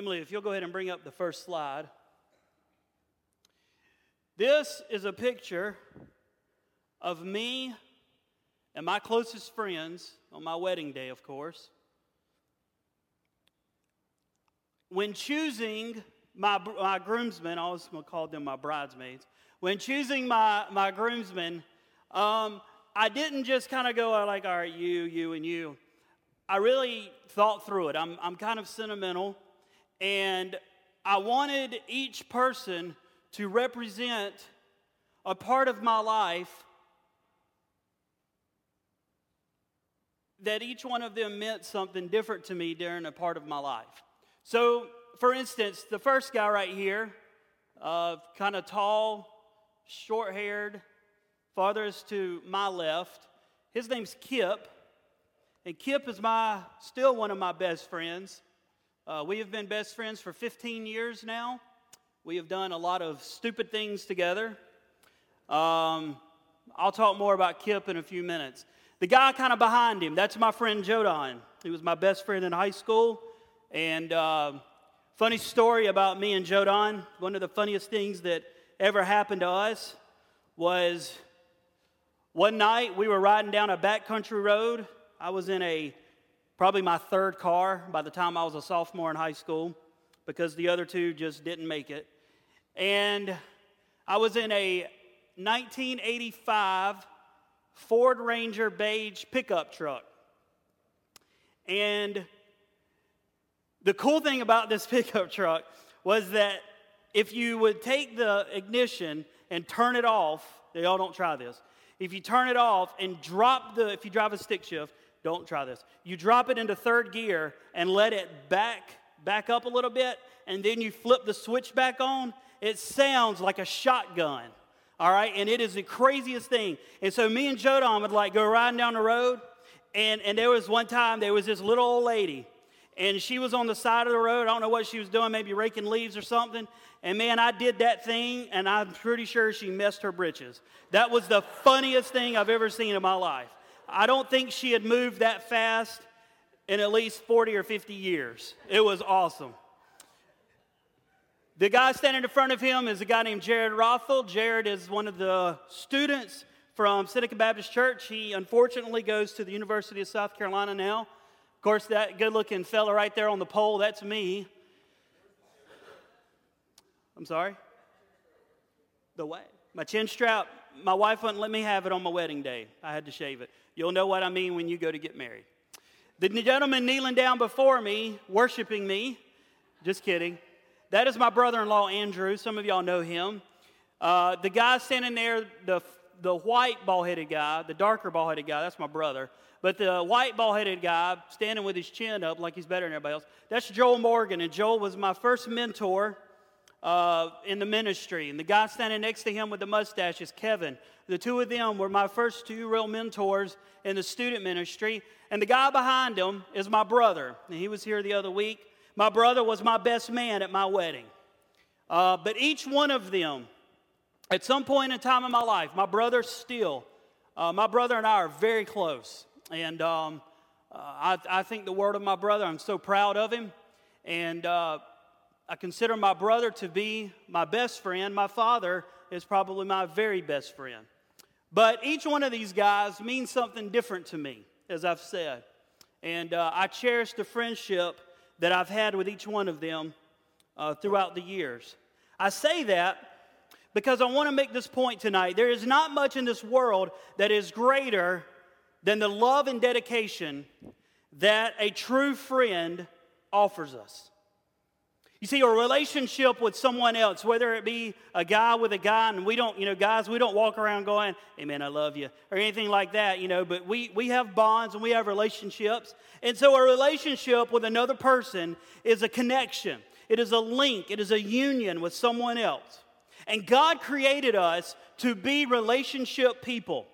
Emily, if you'll go ahead and bring up the first slide. This is a picture of me and my closest friends on my wedding day, of course. When choosing my, my groomsmen, I always called them my bridesmaids. When choosing my, my groomsmen, um, I didn't just kind of go like, all right, you, you, and you. I really thought through it. I'm, I'm kind of sentimental, and I wanted each person to represent a part of my life that each one of them meant something different to me during a part of my life. So, for instance, the first guy right here, uh, kind of tall, short haired, farthest to my left, his name's Kip. And Kip is my still one of my best friends. Uh, we have been best friends for 15 years now. We have done a lot of stupid things together. Um, I'll talk more about Kip in a few minutes. The guy kind of behind him, that's my friend Jodan. He was my best friend in high school. And uh, funny story about me and Jodan, one of the funniest things that ever happened to us was one night we were riding down a backcountry road. I was in a probably my third car by the time I was a sophomore in high school because the other two just didn't make it. And I was in a 1985 Ford Ranger beige pickup truck. And the cool thing about this pickup truck was that if you would take the ignition and turn it off, they all don't try this. If you turn it off and drop the, if you drive a stick shift, don't try this. You drop it into third gear and let it back, back up a little bit, and then you flip the switch back on. It sounds like a shotgun all right? And it is the craziest thing. And so me and Jodan would like go riding down the road, and, and there was one time there was this little old lady, and she was on the side of the road. I don't know what she was doing, maybe raking leaves or something. And man, I did that thing, and I'm pretty sure she messed her britches. That was the funniest thing I've ever seen in my life. I don't think she had moved that fast in at least 40 or 50 years. It was awesome. The guy standing in front of him is a guy named Jared Rothel. Jared is one of the students from Seneca Baptist Church. He unfortunately goes to the University of South Carolina now. Of course, that good looking fella right there on the pole, that's me. I'm sorry? The what? My chin strap, my wife wouldn't let me have it on my wedding day. I had to shave it. You'll know what I mean when you go to get married. The gentleman kneeling down before me, worshiping me, just kidding that is my brother in law, Andrew. Some of y'all know him. Uh, the guy standing there, the, the white ball headed guy, the darker ball headed guy, that's my brother. But the white ball headed guy standing with his chin up like he's better than everybody else, that's Joel Morgan. And Joel was my first mentor uh, in the ministry. And the guy standing next to him with the mustache is Kevin. The two of them were my first two real mentors in the student ministry. And the guy behind him is my brother. And he was here the other week. My brother was my best man at my wedding. Uh, but each one of them, at some point in time in my life, my brother still, uh, my brother and I are very close. And um, uh, I, I, think the word of my brother, I'm so proud of him. And uh, I consider my brother to be my best friend. My father is probably my very best friend. But each one of these guys means something different to me, as I've said. And uh, I cherish the friendship that I've had with each one of them uh, throughout the years. I say that because I want to make this point tonight. There is not much in this world that is greater than the love and dedication that a true friend offers us. You see, a relationship with someone else, whether it be a guy with a guy, and we don't, you know, guys, we don't walk around going, hey, Amen, I love you, or anything like that, you know, but we, we have bonds and we have relationships. And so a relationship with another person is a connection, it is a link, it is a union with someone else. And God created us to be relationship people.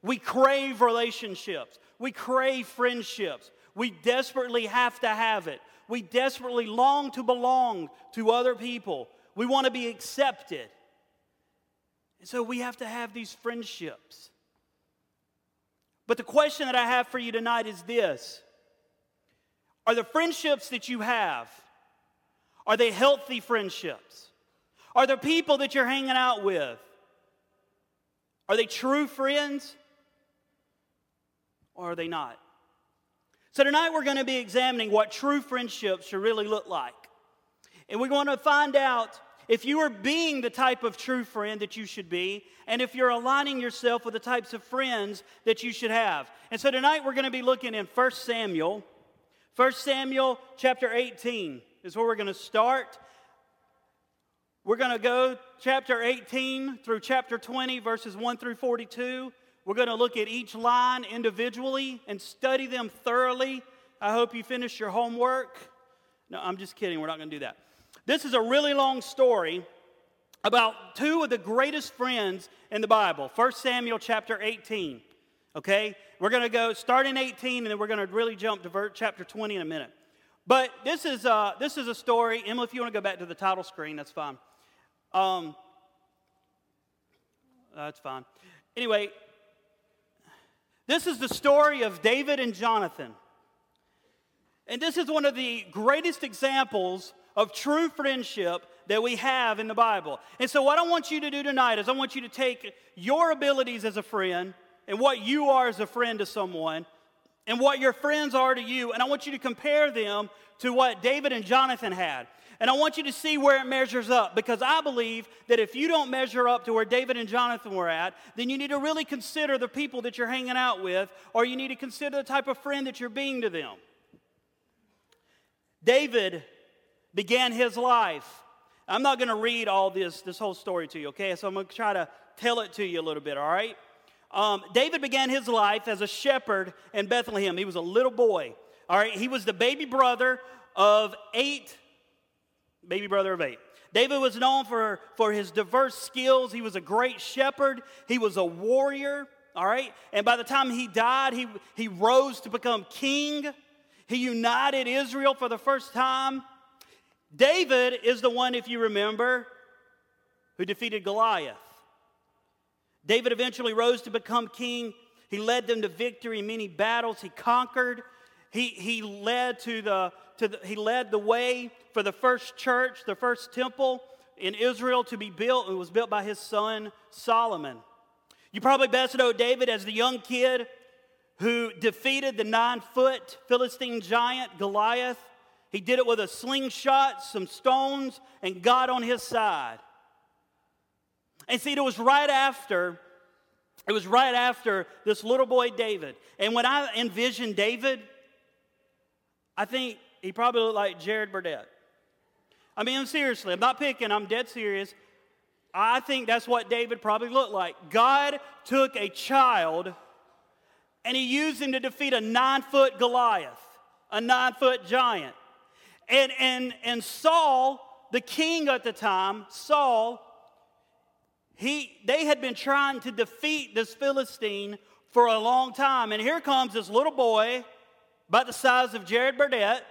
We crave relationships, we crave friendships, we desperately have to have it. We desperately long to belong to other people. We want to be accepted. And so we have to have these friendships. But the question that I have for you tonight is this Are the friendships that you have, Are they healthy friendships? Are there people that you're hanging out with? Are they true friends? Or are they not? So, tonight we're going to be examining what true friendships should really look like. And we're going to find out if you are being the type of true friend that you should be, and if you're aligning yourself with the types of friends that you should have. And so tonight we're going to be looking in 1 Samuel. 1 Samuel chapter 18 is where we're going to start. We're going to go chapter 18 through chapter 20, verses 1 through 42. We're going to look at each line individually and study them thoroughly. I hope you finish your homework. No, I'm just kidding. We're not going to do that. This is a really long story about two of the greatest friends in the Bible. 1 Samuel chapter 18. Okay? We're going to go start in 18 and then we're going to really jump to chapter 20 in a minute. But this is, uh, this is a story. Emma, if you want to go back to the title screen, that's fine. Um, that's fine. Anyway, this is the story of David and Jonathan. And this is one of the greatest examples of true friendship that we have in the Bible. And so, what I want you to do tonight is I want you to take your abilities as a friend and what you are as a friend to someone and what your friends are to you, and I want you to compare them to what David and Jonathan had. And I want you to see where it measures up because I believe that if you don't measure up to where David and Jonathan were at, then you need to really consider the people that you're hanging out with, or you need to consider the type of friend that you're being to them. David began his life. I'm not going to read all this, this whole story to you, okay? So I'm going to try to tell it to you a little bit, all right? Um, David began his life as a shepherd in Bethlehem. He was a little boy, all right? He was the baby brother of eight, baby brother of eight. David was known for, for his diverse skills. He was a great shepherd, he was a warrior, all right? And by the time he died, he, he rose to become king. He united Israel for the first time. David is the one, if you remember, who defeated Goliath. David eventually rose to become king. He led them to victory in many battles. He conquered. He, he, led to the, to the, he led the way for the first church, the first temple in Israel to be built. It was built by his son Solomon. You probably best know David as the young kid who defeated the nine foot Philistine giant Goliath he did it with a slingshot, some stones, and God on his side. And see, it was right after, it was right after this little boy David. And when I envision David, I think he probably looked like Jared Burdett. I mean, seriously, I'm not picking, I'm dead serious. I think that's what David probably looked like. God took a child and he used him to defeat a nine foot Goliath, a nine foot giant. And, and, and Saul, the king at the time, Saul, he, they had been trying to defeat this Philistine for a long time. And here comes this little boy, about the size of Jared Burdett,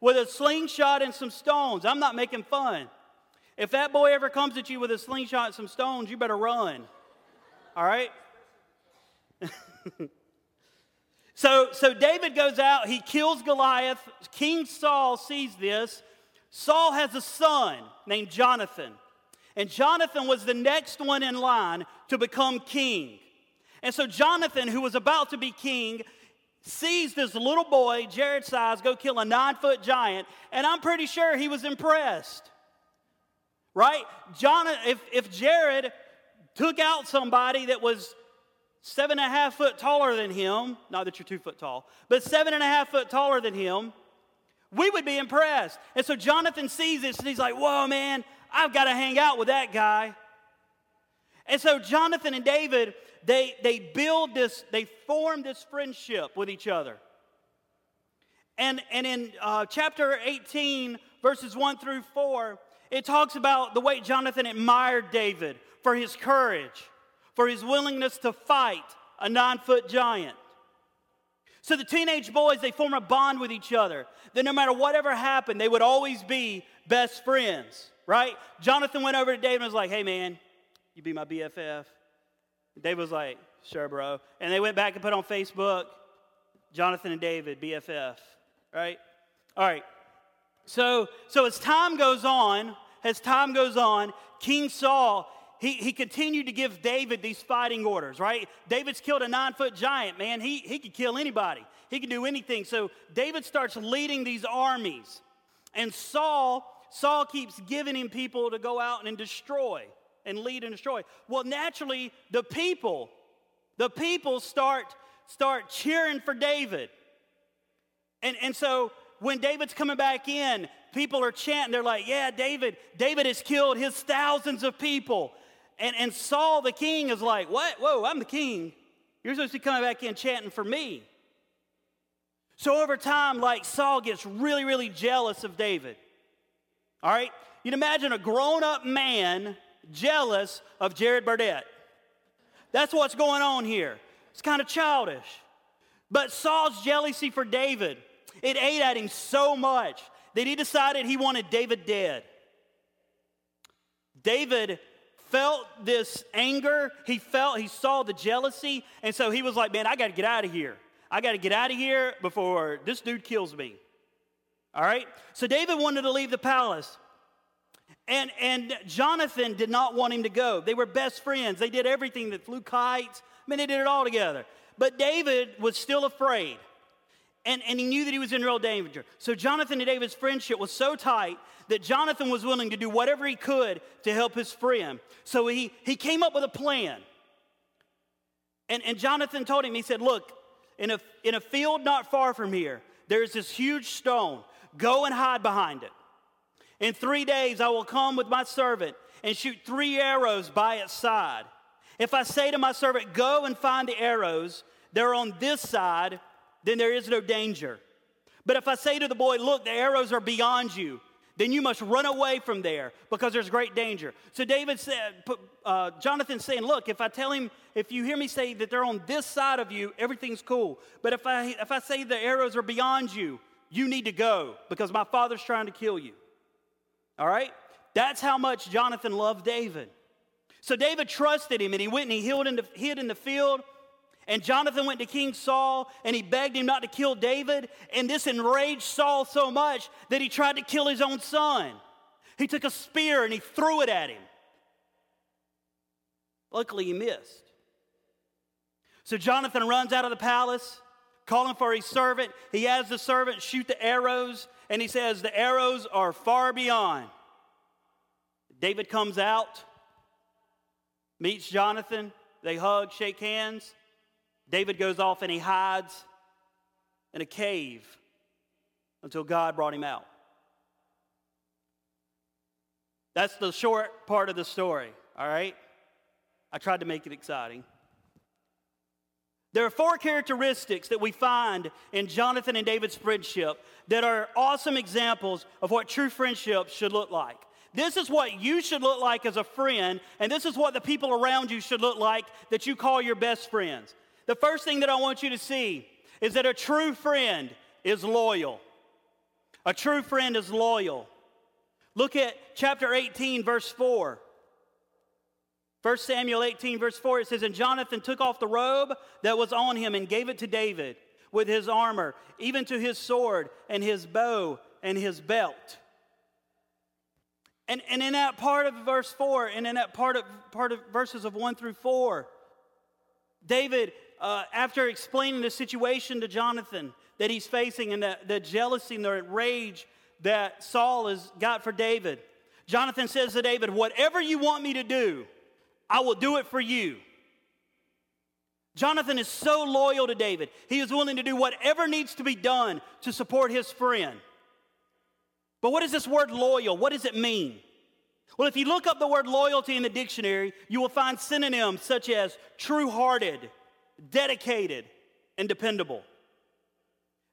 with a slingshot and some stones. I'm not making fun. If that boy ever comes at you with a slingshot and some stones, you better run. All right? So, so David goes out, he kills Goliath. King Saul sees this. Saul has a son named Jonathan. And Jonathan was the next one in line to become king. And so Jonathan, who was about to be king, sees this little boy, Jared size, go kill a nine foot giant, and I'm pretty sure he was impressed. Right? Jonathan, if, if Jared took out somebody that was seven and a half foot taller than him, not that you're two foot tall, but seven and a half foot taller than him, we would be impressed. And so Jonathan sees this and he's like, whoa, man, I've got to hang out with that guy. And so Jonathan and David, they, they build this, they form this friendship with each other. And, and in uh, chapter 18, verses 1 through 4, it talks about the way Jonathan admired David for his courage for his willingness to fight a nine foot giant. So the teenage boys, they form a bond with each other. That no matter whatever happened, they would always be best friends, right? Jonathan went over to David and was like, hey man, you be my BFF. David was like, sure, bro. And they went back and put on Facebook, Jonathan and David, BFF, right? All right. So, so as time goes on, as time goes on, King Saul, he, he continued to give David these fighting orders, right? David's killed a nine foot giant, man. He, he could kill anybody, he could do anything. So David starts leading these armies. And Saul, Saul keeps giving him people to go out and destroy and lead and destroy. Well, naturally, the people, the people start, start cheering for David. And, and so when David's coming back in, people are chanting. They're like, Yeah, David, David has killed his thousands of people. And, and Saul, the king, is like, What? Whoa, I'm the king. You're supposed to be coming back in chanting for me. So over time, like Saul gets really, really jealous of David. All right? You'd imagine a grown up man jealous of Jared Burdett. That's what's going on here. It's kind of childish. But Saul's jealousy for David, it ate at him so much that he decided he wanted David dead. David felt this anger, he felt, he saw the jealousy, and so he was like, Man, I got to get out of here. I got to get out of here before this dude kills me. All right? So David wanted to leave the palace. And, and Jonathan did not want him to go. They were best friends. They did everything that flew kites. I mean, they did it all together. But David was still afraid. And, and he knew that he was in real danger. So Jonathan and David's friendship was so tight that Jonathan was willing to do whatever he could to help his friend. So he, he came up with a plan. And, and Jonathan told him, he said, Look, in a, in a field not far from here, there's this huge stone. Go and hide behind it. In three days, I will come with my servant and shoot three arrows by its side. If I say to my servant, Go and find the arrows, they're on this side, then there is no danger. But if I say to the boy, Look, the arrows are beyond you, then you must run away from there because there's great danger. So David said, uh, Jonathan saying, Look, if I tell him, if you hear me say that they're on this side of you, everything's cool. But if I, if I say the arrows are beyond you, you need to go because my father's trying to kill you. All right? That's how much Jonathan loved David. So David trusted him and he went and he hid in the, hid in the field. And Jonathan went to King Saul and he begged him not to kill David. And this enraged Saul so much that he tried to kill his own son. He took a spear and he threw it at him. Luckily, he missed. So Jonathan runs out of the palace, calling for his servant. He has the servant shoot the arrows, and he says, The arrows are far beyond. David comes out, meets Jonathan. They hug, shake hands. David goes off and he hides in a cave until God brought him out. That's the short part of the story, all right? I tried to make it exciting. There are four characteristics that we find in Jonathan and David's friendship that are awesome examples of what true friendship should look like. This is what you should look like as a friend, and this is what the people around you should look like that you call your best friends. The first thing that I want you to see is that a true friend is loyal. A true friend is loyal. Look at chapter 18, verse 4. 1 Samuel 18, verse 4, it says, And Jonathan took off the robe that was on him and gave it to David with his armor, even to his sword and his bow and his belt. And, and in that part of verse 4, and in that part of, part of verses of 1 through 4, David uh, after explaining the situation to Jonathan that he's facing and the, the jealousy and the rage that Saul has got for David, Jonathan says to David, Whatever you want me to do, I will do it for you. Jonathan is so loyal to David. He is willing to do whatever needs to be done to support his friend. But what is this word loyal? What does it mean? Well, if you look up the word loyalty in the dictionary, you will find synonyms such as true hearted, dedicated, and dependable.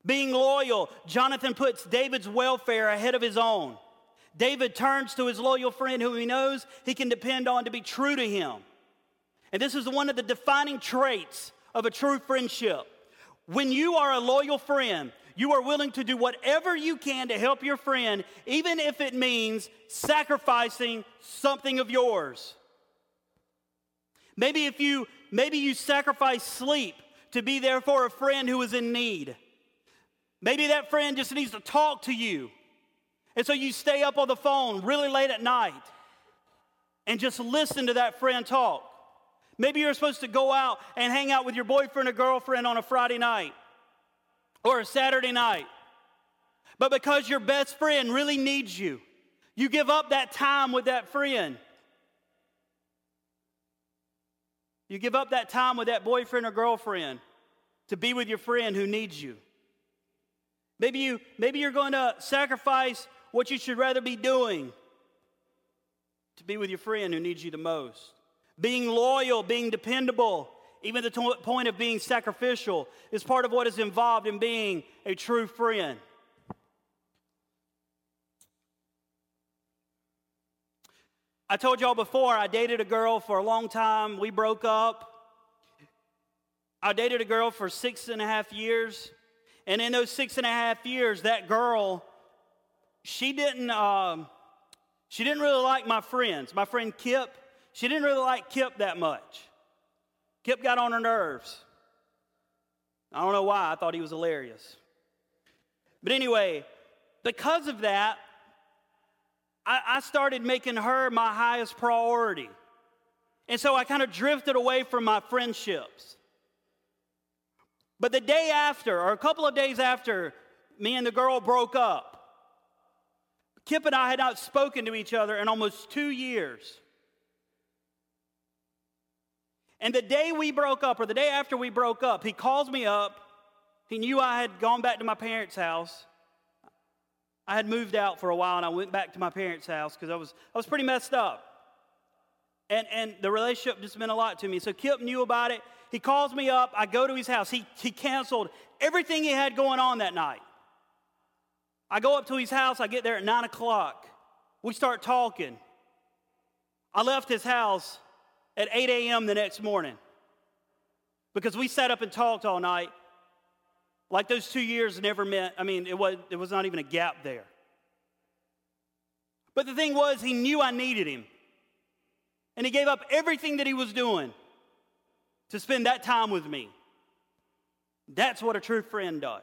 Being loyal, Jonathan puts David's welfare ahead of his own. David turns to his loyal friend who he knows he can depend on to be true to him. And this is one of the defining traits of a true friendship. When you are a loyal friend, you are willing to do whatever you can to help your friend, even if it means sacrificing something of yours. Maybe if you maybe you sacrifice sleep to be there for a friend who is in need. Maybe that friend just needs to talk to you. And so you stay up on the phone really late at night and just listen to that friend talk. Maybe you're supposed to go out and hang out with your boyfriend or girlfriend on a Friday night or a Saturday night. But because your best friend really needs you, you give up that time with that friend. You give up that time with that boyfriend or girlfriend to be with your friend who needs you. Maybe, you, maybe you're going to sacrifice what you should rather be doing to be with your friend who needs you the most. Being loyal, being dependable, even the point of being sacrificial is part of what is involved in being a true friend. I told y'all before, I dated a girl for a long time. We broke up. I dated a girl for six and a half years. And in those six and a half years, that girl, she didn't, um, she didn't really like my friends. My friend Kip, she didn't really like Kip that much. Kip got on her nerves. I don't know why. I thought he was hilarious. But anyway, because of that, I, I started making her my highest priority. And so I kind of drifted away from my friendships. But the day after, or a couple of days after, me and the girl broke up, Kip and I had not spoken to each other in almost two years. And the day we broke up, or the day after we broke up, he calls me up. He knew I had gone back to my parents' house. I had moved out for a while and I went back to my parents' house because I was, I was pretty messed up. And, and the relationship just meant a lot to me. So Kip knew about it. He calls me up. I go to his house. He, he canceled everything he had going on that night. I go up to his house. I get there at 9 o'clock. We start talking. I left his house at 8 a.m. the next morning because we sat up and talked all night like those two years never meant, I mean, it was, it was not even a gap there. But the thing was, he knew I needed him. And he gave up everything that he was doing to spend that time with me. That's what a true friend does.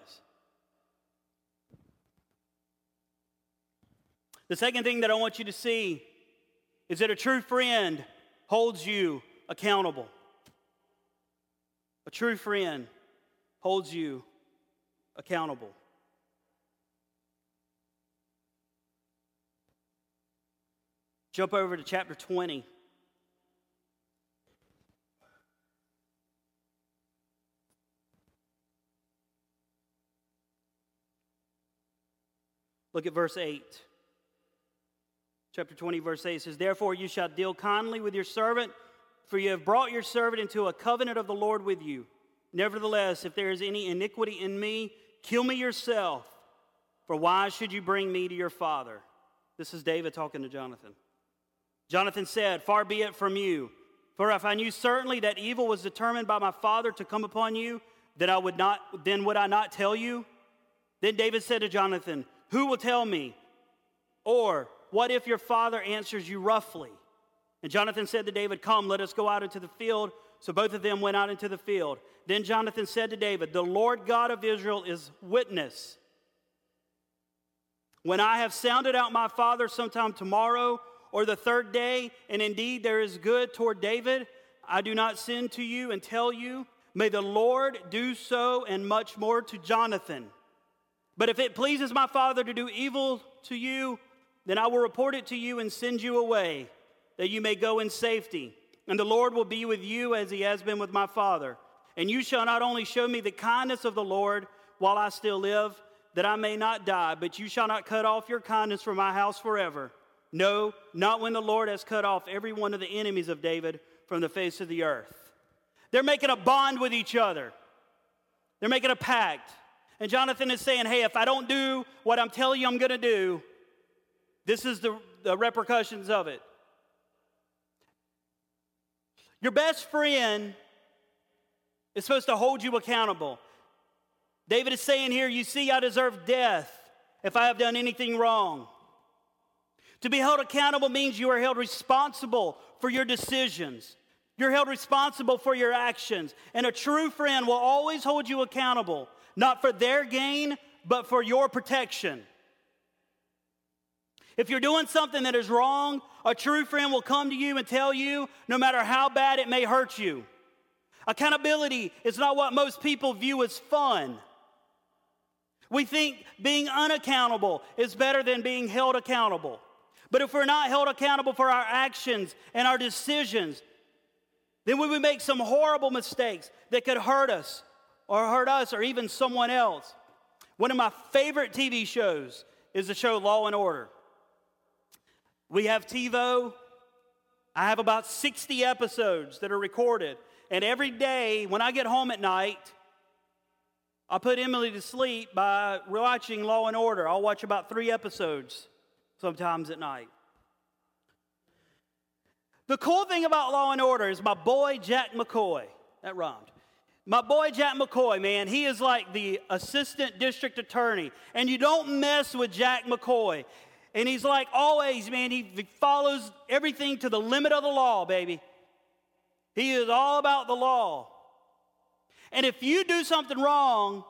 The second thing that I want you to see is that a true friend holds you accountable. A true friend holds you accountable. Jump over to chapter 20. Look at verse 8. Chapter 20, verse 8 says, Therefore you shall deal kindly with your servant, for you have brought your servant into a covenant of the Lord with you. Nevertheless, if there is any iniquity in me, Kill me yourself, for why should you bring me to your father? This is David talking to Jonathan. Jonathan said, Far be it from you, for if I knew certainly that evil was determined by my father to come upon you, then I would not then would I not tell you? Then David said to Jonathan, Who will tell me? Or what if your father answers you roughly? And Jonathan said to David, Come, let us go out into the field. So both of them went out into the field. Then Jonathan said to David, The Lord God of Israel is witness. When I have sounded out my father sometime tomorrow or the third day, and indeed there is good toward David, I do not send to you and tell you, May the Lord do so and much more to Jonathan. But if it pleases my father to do evil to you, then I will report it to you and send you away, that you may go in safety. And the Lord will be with you as he has been with my father. And you shall not only show me the kindness of the Lord while I still live, that I may not die, but you shall not cut off your kindness from my house forever. No, not when the Lord has cut off every one of the enemies of David from the face of the earth. They're making a bond with each other, they're making a pact. And Jonathan is saying, Hey, if I don't do what I'm telling you I'm going to do, this is the, the repercussions of it. Your best friend is supposed to hold you accountable. David is saying here, You see, I deserve death if I have done anything wrong. To be held accountable means you are held responsible for your decisions. You're held responsible for your actions. And a true friend will always hold you accountable, not for their gain, but for your protection. If you're doing something that is wrong, a true friend will come to you and tell you, no matter how bad it may hurt you. Accountability is not what most people view as fun. We think being unaccountable is better than being held accountable. But if we're not held accountable for our actions and our decisions, then we would make some horrible mistakes that could hurt us or hurt us or even someone else. One of my favorite TV shows is the show Law and Order. We have TiVo. I have about 60 episodes that are recorded. And every day when I get home at night, I put Emily to sleep by watching Law and Order. I'll watch about three episodes sometimes at night. The cool thing about Law and Order is my boy Jack McCoy. That rhymed. My boy Jack McCoy, man, he is like the assistant district attorney. And you don't mess with Jack McCoy. And he's like always, man, he follows everything to the limit of the law, baby. He is all about the law. And if you do something wrong,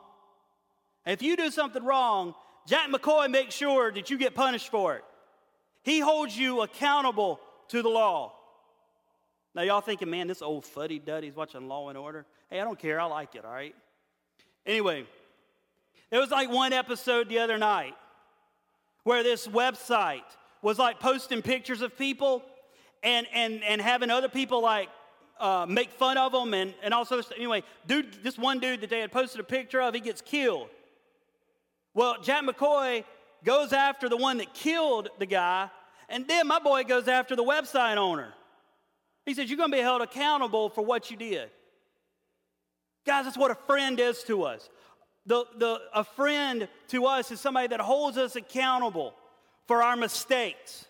if you do something wrong, Jack McCoy makes sure that you get punished for it. He holds you accountable to the law. Now, y'all thinking, man, this old fuddy duddy's watching Law and Order. Hey, I don't care. I like it, all right? Anyway, there was like one episode the other night where this website was like posting pictures of people and, and, and having other people like uh, make fun of them and, and also anyway dude this one dude that they had posted a picture of he gets killed. Well jack mccoy goes after the one that killed the guy and then my boy goes after the website owner. He says you're going to be held accountable for what you did. Guys that's what a friend is to us the, the, a friend to us is somebody that holds us accountable for our mistakes.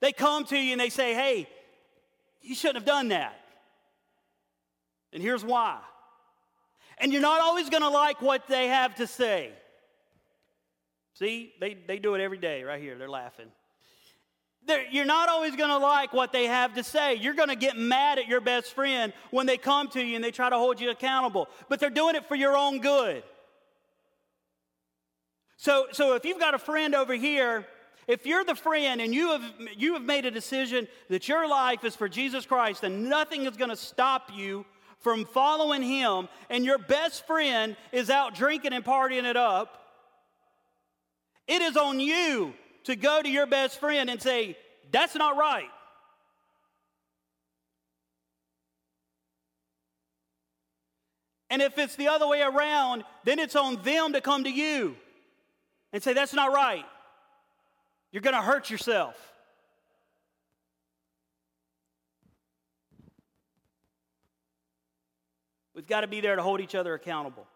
They come to you and they say, hey, you shouldn't have done that. And here's why. And you're not always going to like what they have to say. See, they, they do it every day right here. They're laughing. You're not always going to like what they have to say. You're going to get mad at your best friend when they come to you and they try to hold you accountable, but they're doing it for your own good. So, so if you've got a friend over here, if you're the friend and you have, you have made a decision that your life is for Jesus Christ and nothing is going to stop you from following Him, and your best friend is out drinking and partying it up, it is on you to go to your best friend and say, That's not right. And if it's the other way around, then it's on them to come to you and say, That's not right. You're going to hurt yourself. We've got to be there to hold each other accountable.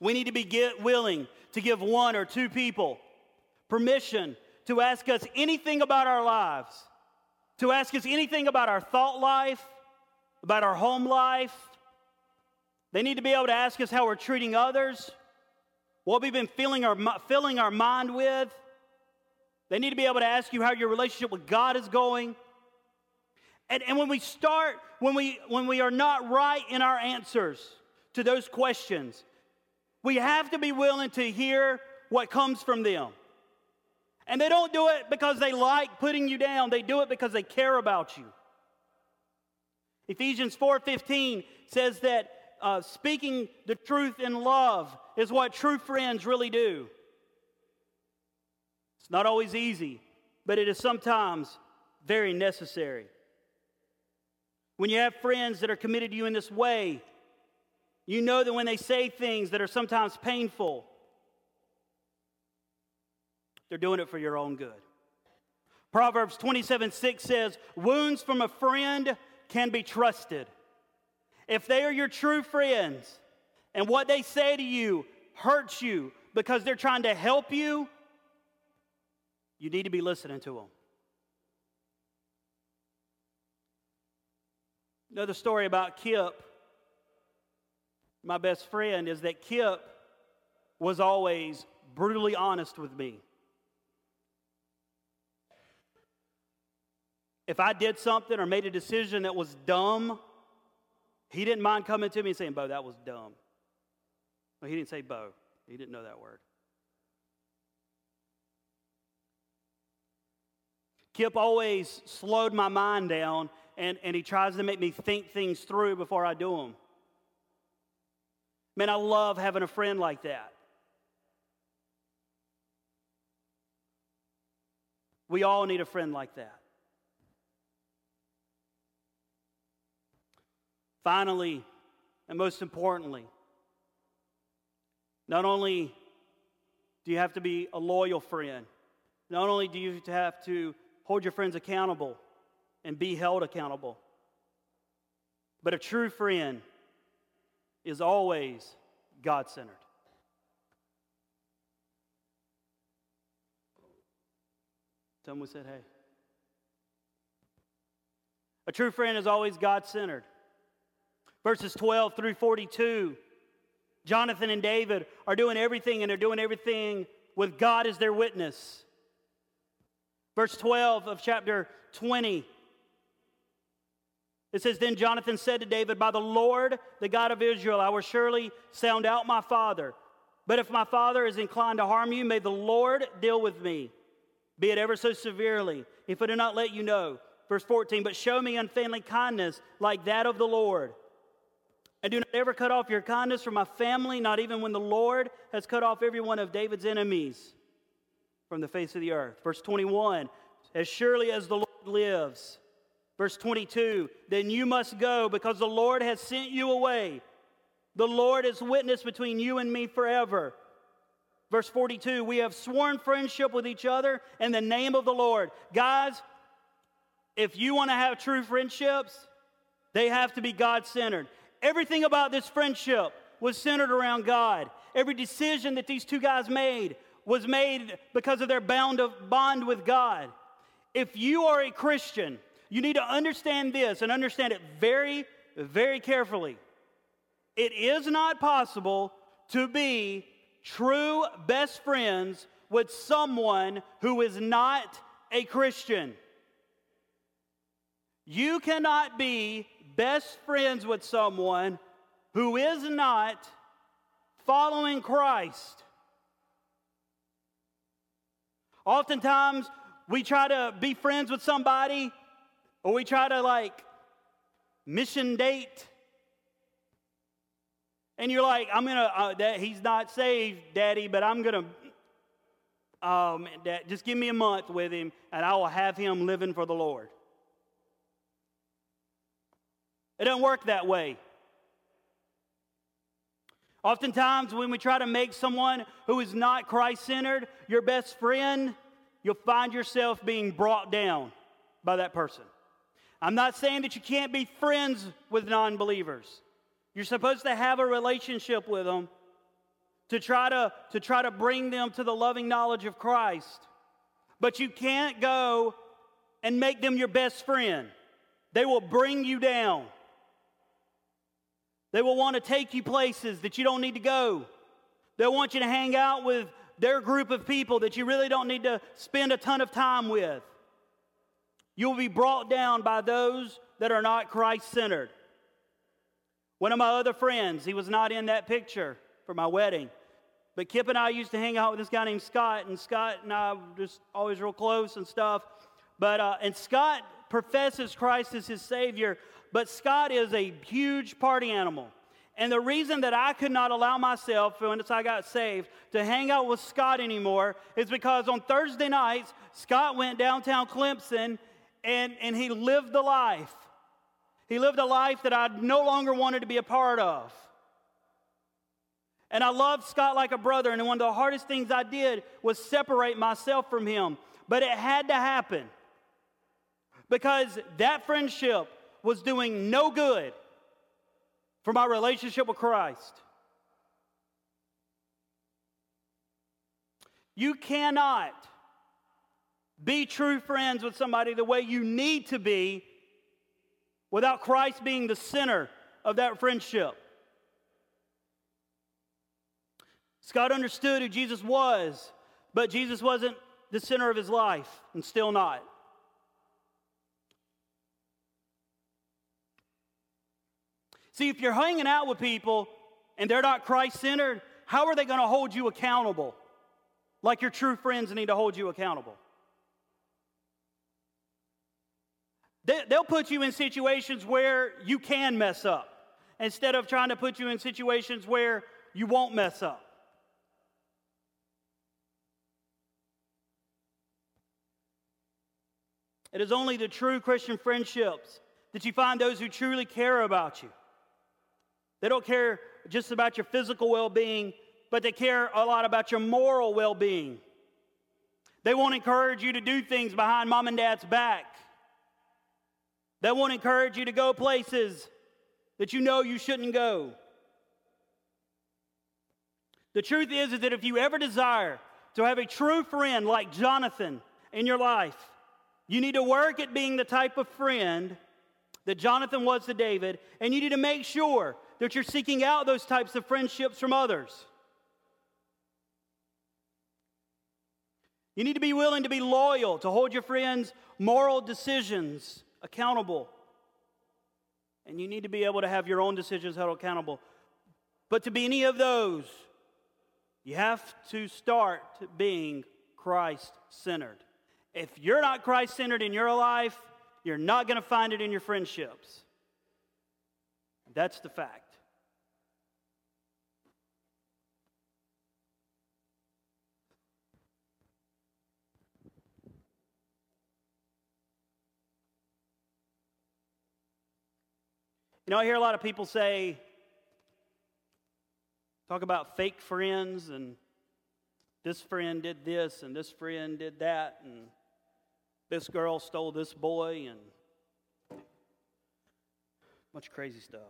We need to be willing to give one or two people permission to ask us anything about our lives, to ask us anything about our thought life, about our home life. They need to be able to ask us how we're treating others, what we've been filling our, filling our mind with. They need to be able to ask you how your relationship with God is going. And, and when we start, when we, when we are not right in our answers to those questions, we have to be willing to hear what comes from them. And they don't do it because they like putting you down. They do it because they care about you. Ephesians 4:15 says that uh, speaking the truth in love is what true friends really do. It's not always easy, but it is sometimes very necessary. When you have friends that are committed to you in this way, you know that when they say things that are sometimes painful, they're doing it for your own good. Proverbs 27 6 says, Wounds from a friend can be trusted. If they are your true friends and what they say to you hurts you because they're trying to help you, you need to be listening to them. Another story about Kip, my best friend, is that Kip was always brutally honest with me. If I did something or made a decision that was dumb, he didn't mind coming to me and saying, Bo, that was dumb. Well, he didn't say Bo, he didn't know that word. Kip always slowed my mind down and, and he tries to make me think things through before I do them. Man, I love having a friend like that. We all need a friend like that. Finally, and most importantly, not only do you have to be a loyal friend, not only do you have to hold your friends accountable and be held accountable, but a true friend is always God centered. Someone said, hey. A true friend is always God centered. Verses 12 through 42, Jonathan and David are doing everything, and they're doing everything with God as their witness. Verse 12 of chapter 20. It says, Then Jonathan said to David, By the Lord, the God of Israel, I will surely sound out my father. But if my father is inclined to harm you, may the Lord deal with me, be it ever so severely, if I do not let you know. Verse 14, But show me unfailing kindness like that of the Lord and do not ever cut off your kindness from my family, not even when the Lord has cut off every one of David's enemies from the face of the earth. Verse 21 As surely as the Lord lives. Verse 22 Then you must go because the Lord has sent you away. The Lord is witness between you and me forever. Verse 42 We have sworn friendship with each other in the name of the Lord. Guys, if you want to have true friendships, they have to be God centered. Everything about this friendship was centered around God. Every decision that these two guys made was made because of their bound of bond with God. If you are a Christian, you need to understand this and understand it very, very carefully. It is not possible to be true best friends with someone who is not a Christian. You cannot be best friends with someone who is not following Christ. Oftentimes, we try to be friends with somebody, or we try to like mission date. And you're like, I'm gonna, uh, that he's not saved, Daddy, but I'm gonna, um, just give me a month with him, and I will have him living for the Lord. It doesn't work that way. Oftentimes, when we try to make someone who is not Christ centered your best friend, you'll find yourself being brought down by that person. I'm not saying that you can't be friends with non believers. You're supposed to have a relationship with them to try to, to try to bring them to the loving knowledge of Christ. But you can't go and make them your best friend, they will bring you down. They will want to take you places that you don't need to go. They'll want you to hang out with their group of people that you really don't need to spend a ton of time with. You'll be brought down by those that are not Christ centered. One of my other friends, he was not in that picture for my wedding, but Kip and I used to hang out with this guy named Scott, and Scott and I were just always real close and stuff. But uh, and Scott professes Christ as his Savior, but Scott is a huge party animal. And the reason that I could not allow myself, once I got saved, to hang out with Scott anymore is because on Thursday nights, Scott went downtown Clemson and, and he lived the life. He lived a life that I no longer wanted to be a part of. And I loved Scott like a brother, and one of the hardest things I did was separate myself from him. But it had to happen because that friendship was doing no good for my relationship with Christ. You cannot be true friends with somebody the way you need to be without Christ being the center of that friendship. Scott understood who Jesus was, but Jesus wasn't the center of his life, and still not. See, if you're hanging out with people and they're not Christ centered, how are they going to hold you accountable? Like your true friends need to hold you accountable. They, they'll put you in situations where you can mess up instead of trying to put you in situations where you won't mess up. It is only the true Christian friendships that you find those who truly care about you. They don't care just about your physical well being, but they care a lot about your moral well being. They won't encourage you to do things behind mom and dad's back. They won't encourage you to go places that you know you shouldn't go. The truth is, is that if you ever desire to have a true friend like Jonathan in your life, you need to work at being the type of friend that Jonathan was to David, and you need to make sure that you're seeking out those types of friendships from others. You need to be willing to be loyal, to hold your friends' moral decisions accountable. And you need to be able to have your own decisions held accountable. But to be any of those, you have to start being Christ centered. If you're not Christ centered in your life, you're not going to find it in your friendships. That's the fact. You know, I hear a lot of people say, talk about fake friends, and this friend did this, and this friend did that, and this girl stole this boy, and much crazy stuff.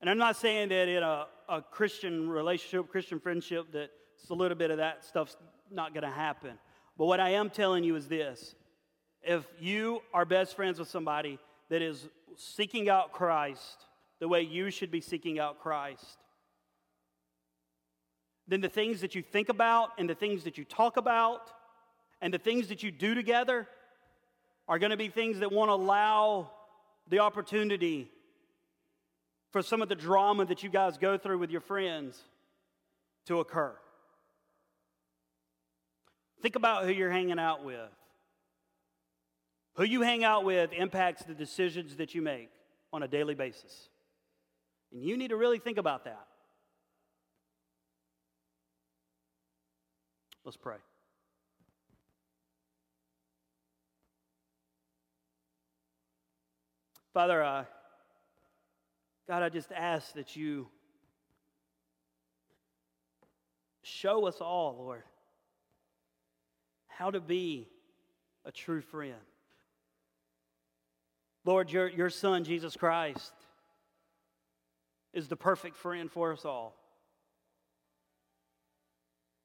And I'm not saying that in a, a Christian relationship, Christian friendship, that a little bit of that stuff's not going to happen. But what I am telling you is this if you are best friends with somebody that is seeking out Christ the way you should be seeking out Christ, then the things that you think about and the things that you talk about and the things that you do together are going to be things that won't allow the opportunity for some of the drama that you guys go through with your friends to occur. Think about who you're hanging out with. Who you hang out with impacts the decisions that you make on a daily basis. And you need to really think about that. Let's pray. Father, uh, God, I just ask that you show us all, Lord, how to be a true friend. Lord, your, your Son, Jesus Christ, is the perfect friend for us all.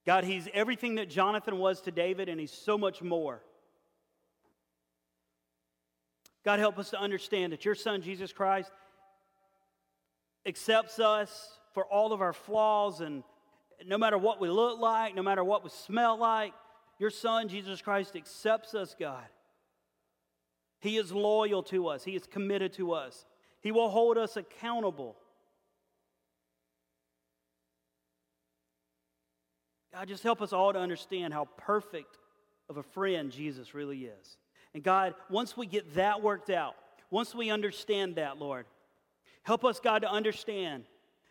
God, He's everything that Jonathan was to David, and He's so much more. God, help us to understand that your Son, Jesus Christ, accepts us for all of our flaws, and no matter what we look like, no matter what we smell like, your Son, Jesus Christ, accepts us, God. He is loyal to us, He is committed to us, He will hold us accountable. God, just help us all to understand how perfect of a friend Jesus really is. And God, once we get that worked out, once we understand that, Lord, help us, God, to understand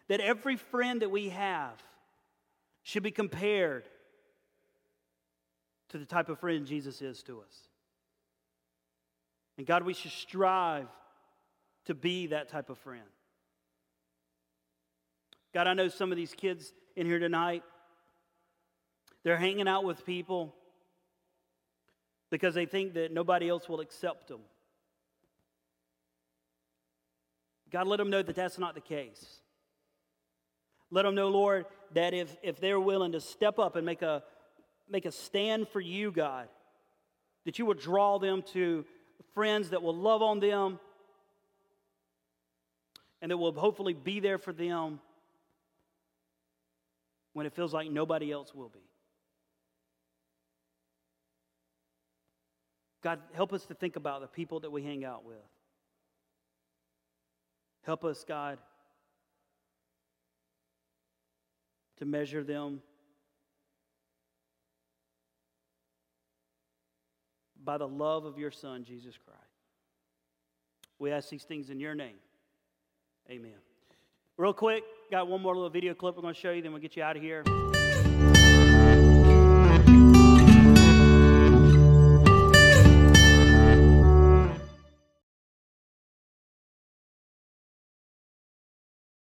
that every friend that we have should be compared to the type of friend Jesus is to us. And God, we should strive to be that type of friend. God, I know some of these kids in here tonight, they're hanging out with people because they think that nobody else will accept them. God, let them know that that's not the case. Let them know, Lord, that if, if they're willing to step up and make a, make a stand for you, God, that you will draw them to friends that will love on them and that will hopefully be there for them when it feels like nobody else will be. God, help us to think about the people that we hang out with. Help us, God, to measure them by the love of your Son, Jesus Christ. We ask these things in your name. Amen. Real quick, got one more little video clip we're going to show you, then we'll get you out of here.